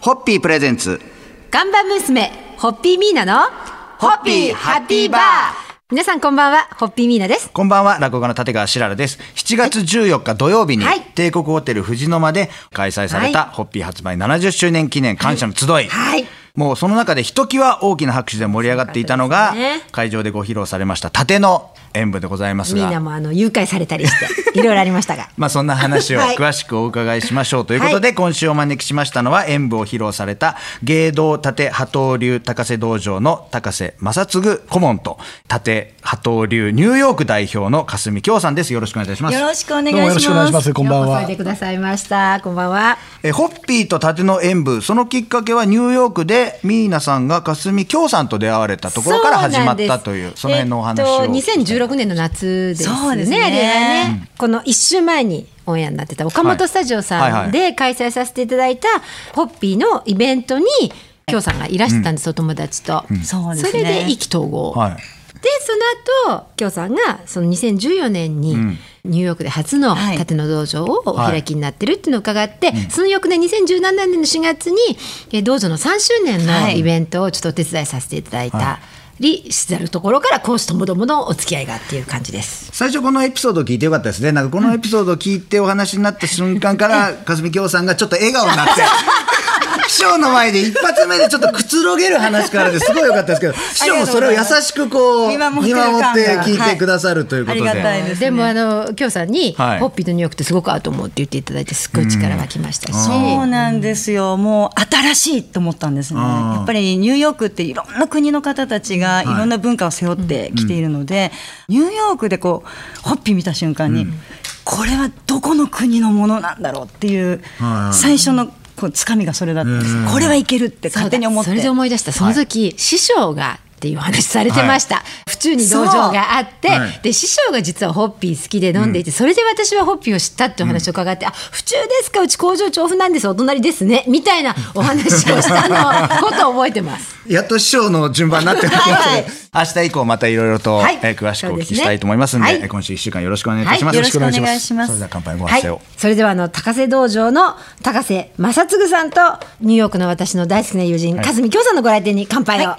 ホッピープレゼンツ。看板娘、ホッピーミーナの、ホッピーハッピーバー。皆さんこんばんは、ホッピーミーナです。こんばんは落語家の立川しららです。7月14日土曜日にはい。帝国ホテル藤の間で開催されたはホッピー発売70周年記念感謝の集い、はい。もうその中でひときわ大きな拍手で盛り上がっていたのが会場でご披露されました盾の演舞でございますミーナがもあの、誘拐されたりして、いろいろありましたが。まあそんな話をはい詳しくお伺いしましょうということで、今週お招きしましたのは演舞を披露された芸道盾波頭流高瀬道場の高瀬正嗣顧問と盾波頭流ニューヨーク代表の霞京さんですよろしくお願いいたしますよろしくお願いどうもよろししま。くお願いしますす。こんばんは。くださいました。こんばんは。えホッピーと盾の演舞そのきっかけはニューヨークでミーナさんが霞京さんと出会われたところから始まったというその辺のお話を、えっと、2016年の夏ですね。そうですね。あれはね、この一週前にオンエアになってた岡本スタジオはい。はいはい。さんで開催させていただいたホッピーのイベントに、京さんがいらしてたんです、お友達と。それで意気投合。はい。でその後京さんがその2014年にニューヨークで初のはい。盾の道場をお開きになってるっていうのを伺って、その翌年2017年の4月にえ道場の3周年のはい。イベントをちょっとお手伝いさせていただいたりしざるところから講師ともどものお付き合いがっていう感じです。最初このエピソードを聞いてよかったですねなんかこのエピソードを聞いてお話になった瞬間から 霞京さんがちょっと笑顔になって師匠の前で一発目でちょっとくつろげる話からですごいよかったですけど 師匠もそれを優しくこう見見守って聞いてくださるということで、はい。ありがたいででもあの京さんに、はい。ホッピーとニューヨークってすごく合うと思うって言っていただいてすっごい力がきましたし、そうなんですよ。もう新しいと思ったんですね。やっぱりニューヨークっていろんな国の方たちがいろんな文化を背負ってきているので、ニューヨークでこうホッピー見た瞬間に、これはどこの国のものなんだろうっていうはい。最初のこうつかみがそれだったんです。これはいけるって勝手に思って。それで思い出したその時、師匠がっていう話されてました、府中に道場があって、はい。で師匠が実はホッピー好きで飲んでいて、それで私はホッピーを知ったっていう話を伺って、あ府中ですか？うち工場調布なんです。お隣ですね。みたいなお話をしたのことを覚えてます。やっと師匠の順番になってますはい明日以降またいろいろと、はい。えー詳しくお聞きしたいと思いますのでねはい。今週1週間よろしくお願いいたします、よろしくお願いします。それでは乾杯ごはい。発声を、、それではあの高瀬道場の高瀬正嗣さんとニューヨークの私の大好きな友人、はい。かずみ京さんのご来店に乾杯を、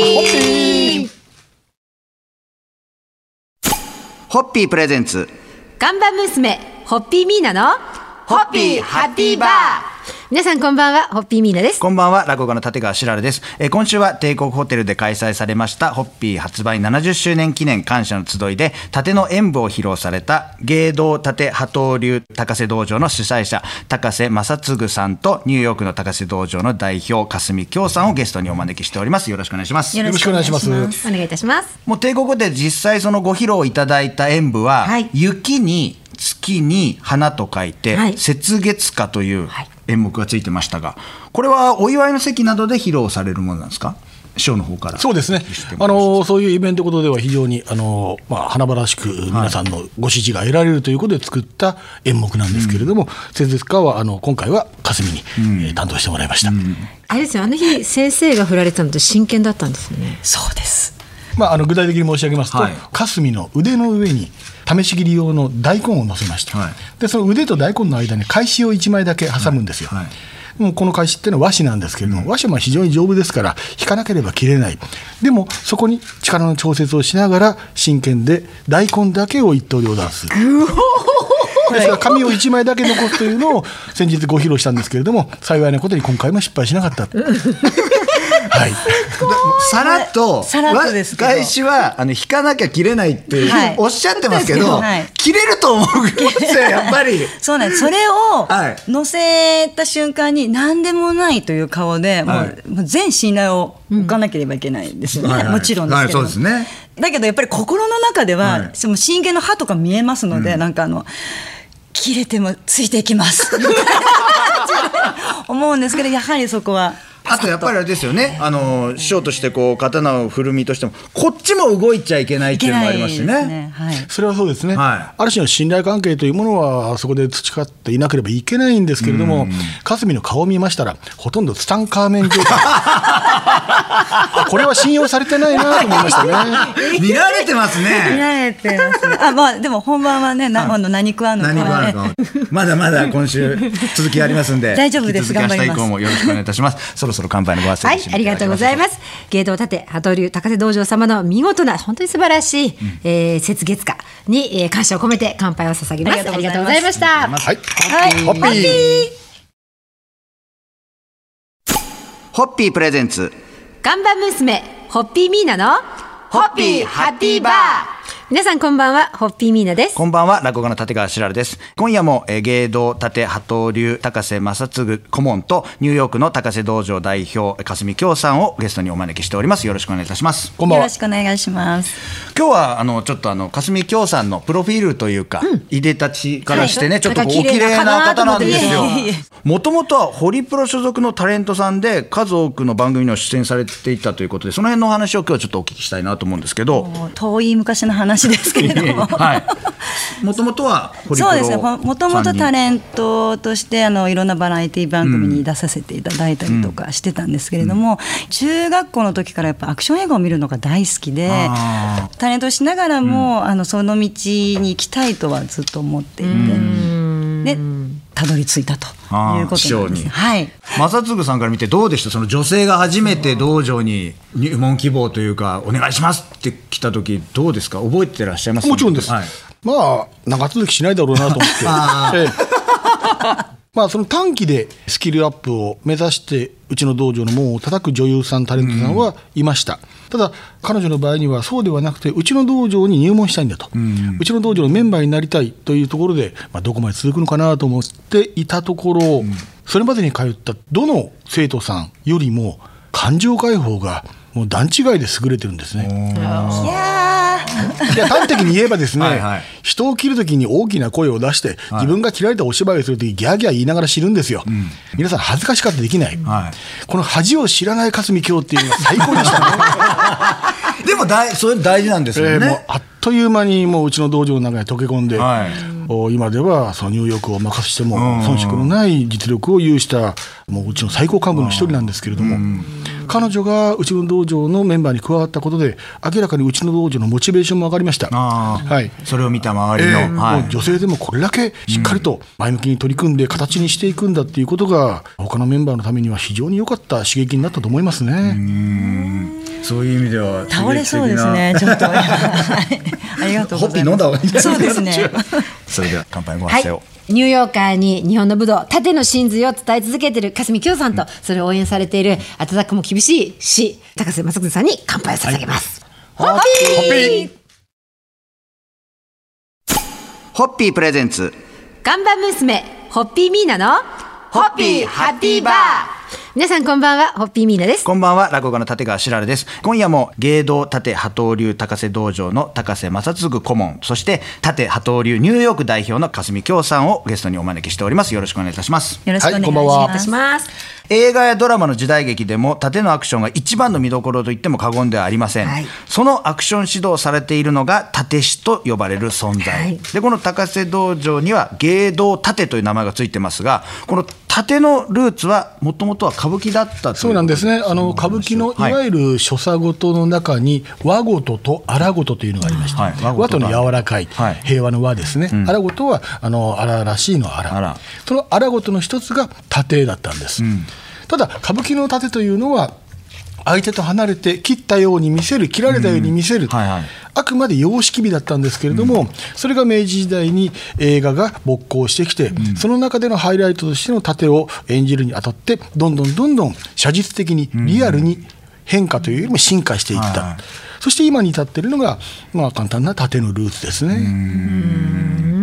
ホッピーホッピープレゼンツ看板娘ホッピーミーナのホッピーハッピーバー皆さんこんばんはホッピーミーナですこんばんは、落語家の立川しららです。えー今週は帝国ホテルで開催されました、ホッピー発売70周年記念感謝の集いで、盾の演舞を披露された、芸道盾波頭流高瀬道場の主催者、高瀬正嗣さんと、ニューヨークの高瀬道場の代表、霞京さんをゲストにお招きしております。よろしくお願いします。よろしくお願いします。お願いいたしますもう帝国ホテルで実際そのご披露いただいた演舞は、はい雪に月に花と書いて、はい雪月花というはい演目がついてましたが、これはお祝いの席などで披露されるものなんですか？師匠の方から。そうですね。あのそういうイベントことでは非常にあのまあ華々しく皆さんのご支持が得られるということで作った演目なんですけれども、節々家はあの今回は霞に、えー担当してもらいました。あれですよあの日先生が振られてたのって真剣だったんですよねそうです。まああの具体的に申し上げますと、はい。霞の腕の上に試し切り用の大根を乗せまして、はい。でその腕と大根の間に返しを1枚だけ挟むんですよ。はい。はいもうこの返しっていうのは和紙なんですけれども、和紙は非常に丈夫ですから引かなければ切れない。でもそこに力の調節をしながら真剣で大根だけを一刀両断する。ですから紙を1枚だけ残すというのを先日ご披露したんですけれども幸いなことに今回も失敗しなかった はい。さらっと、返しは、あの、引かなきゃ切れないってはい。おっしゃってますけど、はい。切れると思うんですよ、やっぱり。そうなんです。それをはい。乗せた瞬間に何でもないという顔で、もう,、はい。もう全信頼を置かなければいけないんですよね。はいはい。もちろんですけど、だけどやっぱり心の中では、はい。その真剣の歯とか見えますので、なんかあの切れてもついていきます。思うんですけどやはりそこはあとやっぱりあれですよね。あの師匠としてこう刀を振る身としてもこっちも動いちゃいけないっていうのもありますしいけないですね。はい。それはそうですね、はい。ある種の信頼関係というものはそこで培っていなければいけないんですけれども、霞の顔を見ましたらほとんどツタンカーメン状態。あこれは信用されてないなと思いましたね。見られてます見ね。られてますね。あ、まあ、でも本番はね、な、あの、何食わぬか。何があるかまだまだ今週続きありますんで 大丈夫です。引き続き明日以頑張ります降もよろしくお願いいたします。そろそろ乾杯のご発声はい、ありがとうございます。芸道盾波頭流高瀬道場様の見事な本当に素晴らしい、えー、雪月花に、えー、感謝を込めて乾杯を捧げます。あありりがとうございまました。はいはい。ホッピーホッピープレゼンツ看板娘ホッピーミーナのホッピーハッピーバー。皆さんこんばんは、ホッピーミーナです。こんばんは、落語家の立川しらるです。今夜も、えー芸道立波頭流高瀬正嗣顧問と、ニューヨークの高瀬道場代表、霞京さんをゲストにお招きしております。よろしくお願いいたします。こんばんはよろしくお願いします。今日は、あの、ちょっとあの、霞京さんのプロフィールというか、いでたちからしてね、はいちょっとこうお綺麗なな方方なんですよ。もともとはホリプロ所属のタレントさんで、数多くの番組にも出演されていたということで、その辺のお話を今日はちょっとお聞きしたいなと思うんですけど、遠い昔の話ですけれども。はい。もともとはホリプロそうですね。ほもともとタンレントとしてあのいろんなバラエティ番組に出させていただいたりとかしてたんですけれども、中学校の時からやっぱアクション映画を見るのが大好きであ、タレントをしながらも、あのその道に行きたいとはずっと思っていて、でたどり着いたということで。はい。正嗣さんから見てどうでした？その女性が初めて道場に入門希望というかお願いしますって来た時どうですか？覚えてらっしゃいます？もちろんです、はい、まあ長続きしないだろうなと思って。ええまあその短期でスキルアップを目指してうちの道場の門を叩く女優さんタレントさんはいました、ただ彼女の場合にはそうではなくてうちの道場に入門したいんだと、うちの道場のメンバーになりたいというところで、まあ、どこまで続くのかなと思っていたところ、それまでに通ったどの生徒さんよりも感情解放がもう段違いで優れてるんですね。いや端的に言えばですねはいはい。人を切るときに大きな声を出して、自分が切られたお芝居をするときギャーギャー言いながら知るんですよ、皆さん恥ずかしかったできない、はい。この恥を知らない霞京っていうのが最高でしたね。でも大それ大事なんですよえーもうね、あっという間にもううちの道場の中に溶け込んで、はい。お今ではそのニューヨークを任せても遜色のない実力を有したもううちの最高幹部の一人なんですけれども、彼女がうちの道場のメンバーに加わったことで明らかにうちの道場のモチベーションも上がりました。はいそれを見た周りの、えーはいもう女性でもこれだけしっかりと前向きに取り組んで形にしていくんだっていうことが他のメンバーのためには非常に良かった刺激になったと思いますね。そういう意味ではー倒れそうですね。ちょっと。はいありがとう ホッピー飲んございます。だ方がいいんじゃないそうですね。それでは乾杯のごはい発声を、。ニューヨーカーに日本の武道、盾の真髄を伝え続けている霞京さんと、それを応援されている温かくも厳しい師、高瀬正嗣さんに乾杯を捧げます。ホッピーホッピープレゼンツ看板娘、ホッピーミーナの、ホッピーハッピーバー。皆さんこんばんは、ホッピーミーナです。こんばんは、落語家の立川しらるです。今夜も芸道立波頭流高瀬道場の高瀬正嗣顧問、そして立波頭流ニューヨーク代表の霞京さんをゲストにお招きしております。よろしくお願いいたします。よろしくお願いしはいこんばんはます。します。映画やドラマの時代劇でも盾のアクションが一番の見どころと言っても過言ではありません、はい。そのアクション指導されているのが盾師と呼ばれる存在、はい。でこの高瀬道場には芸道盾という名前がついてますがこの盾のルーツはもともとは歌舞伎だったそうなんですね。あの歌舞伎のい。わゆる所作事の中に和事と荒事というのがありまして、はい。和との柔らかい、はい。平和の和ですね、荒事はあの荒々しいの荒。荒。その荒事の一つが盾だったんです、ただ歌舞伎の盾というのは相手と離れて切ったように見せる切られたように見せる、はいはい。あくまで様式美だったんですけれども、それが明治時代に映画が勃興してきて、その中でのハイライトとしての盾を演じるにあたってどんどんどんどん写実的にリアルに変化というよりも進化していった、はいはい。そして今に至っているのが、まあ、簡単な盾のルーツですね。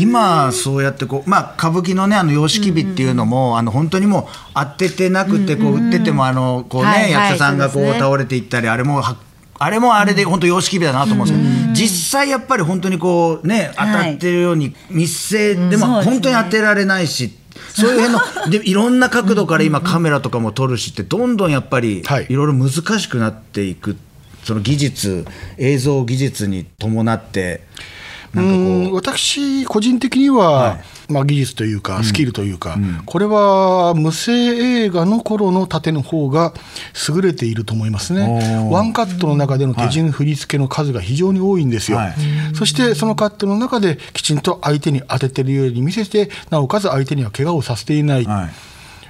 今そうやってこう、まあ、歌舞伎のねあの様式美っていうのも、あの本当にもう当ててなくてこう売っててもあのこうね、はいはい役者さんがこう倒れていったりあれもはあれもあれで本当様式美だなと思うんですけど、実際やっぱり本当にこうね当たってるように密静でも本当に当てられないしそういう辺の でいろんな角度から今カメラとかも撮るしってどんどんやっぱりはい。いろいろ難しくなっていくその技術映像技術に伴ってなんかこうん私個人的には、まあ、技術というかスキルというか、これは無声映画の頃の盾の方が優れていると思いますね。ワンカットの中での手順振り付けの数が非常に多いんですよ、はい。そしてそのカットの中できちんと相手に当ててるように見せてなおかつ相手には怪我をさせていない、う、はい、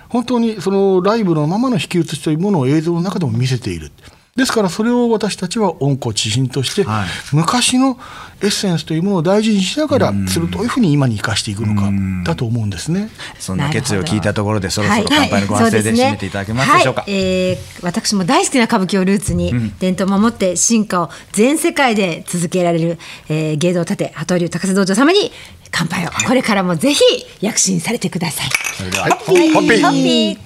本当にそのライブのままの引き写しというものを映像の中でも見せている。ですからそれを私たちは温故知新として、はい。昔のエッセンスというものを大事にしながら、それをどういうふうに今に生かしていくのかだと思うんですね。そんな決意を聞いたところでそろそはいろ乾杯のご発声で締めていただけますでしょうか、はい。えー私も大好きな歌舞伎をルーツに、伝統を守って進化を全世界で続けられる、えー芸道盾鳩流高瀬道場様に乾杯を。これからもぜひ躍進されてください。それでは。はい、ホッピー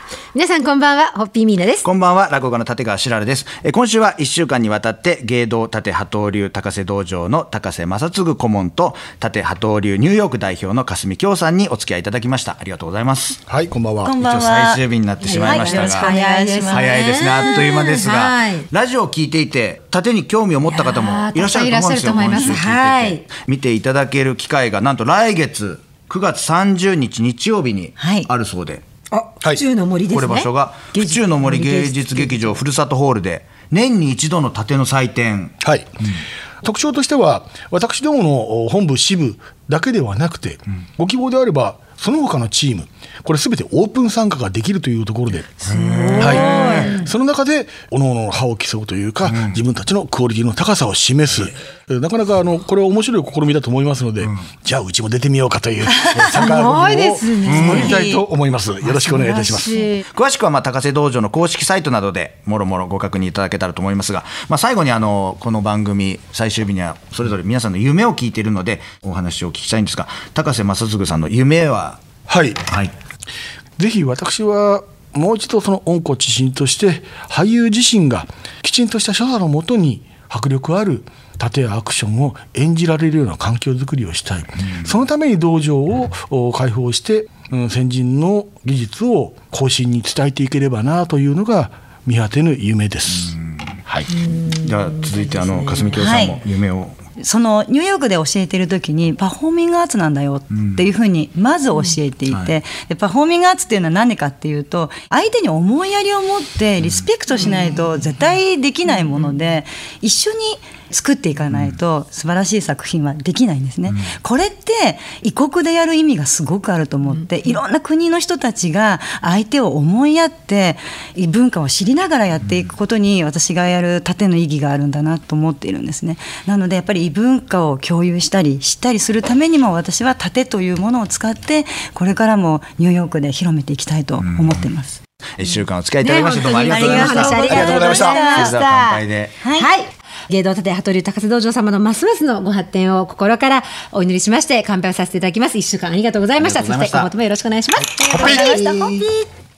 皆さんこんばんはホッピーミーナです。こんばんは、落語家の立川しららです。え今週は1週間にわたって、芸道立鳩流高瀬道場の高瀬正嗣顧問と、立鳩流ニューヨーク代表の霞京さんにお付き合いいただきました。ありがとうございます。はい、こんばんは。こんばんは一応最終日になってしまいましたが、はい早いですね、あっという間ですが、はいラジオを聞いていて、縦に興味を持った方もいらっしゃると思うんですよ、今週聞いててはい見ていただける機会が、なんと来月9月30日日曜日にはいあるそうで、あ、府中の森ですね。これ場所が府中の森芸術劇場ふるさとホールで年に一度の盾の祭典はい。特徴としては、私どもの本部、支部だけではなくて、ご希望であれば、その他のチーム、これすべてオープン参加ができるというところで、はい、その中で、各々の歯を競うというか、自分たちのクオリティの高さを示す、えなかなかあのこれは面白い試みだと思いますので、じゃあ、うちも出てみようかという、参加ごいですね。募りたいと思います。よろしくお願いいたします。詳しくはまあ高瀬道場の公式サイトなどでもろもろご確認いただけたらと思いますが、まあ、最後にあのこの番組最終日にはそれぞれ皆さんの夢を聞いているのでお話を聞きたいんですが高瀬正嗣さんの夢ははい。はい。ぜひ私はもう一度その温故知新として俳優自身がきちんとした所作のもとに迫力ある盾やアクションを演じられるような環境づくりをしたい、そのために道場をお開放して、うん先人の技術を後進に伝えていければなというのが見果てぬ夢です。はい、では続いてあの霞京さんも夢を、そのニューヨークで教えてる時にパフォーミングアーツなんだよっていうふうにまず教えていて、はい。でパフォーミングアーツっていうのは何かっていうと相手に思いやりを持ってリスペクトしないと絶対できないもので一緒に作っていかないと素晴らしい作品はできないんですね。これって異国でやる意味がすごくあると思っていろんな国の人たちが相手を思いやって文化を知りながらやっていくことに私がやる盾の意義があるんだなと思っているんですね。なのでやっぱり異文化を共有したり知ったりするためにも私は盾というものを使ってこれからもニューヨークで広めていきたいと思ってます。一週間お付き合いいただきまして、どうもありがとうございました。ありがとうございましたそれでは乾杯で。はい。芸道盾鳩流高瀬道場様のますますのご発展を心からお祈りしまして乾杯をさせていただきます。一週間ありがとうございました。そして今後ともよろしくお願いします。ホッピーありがとうございました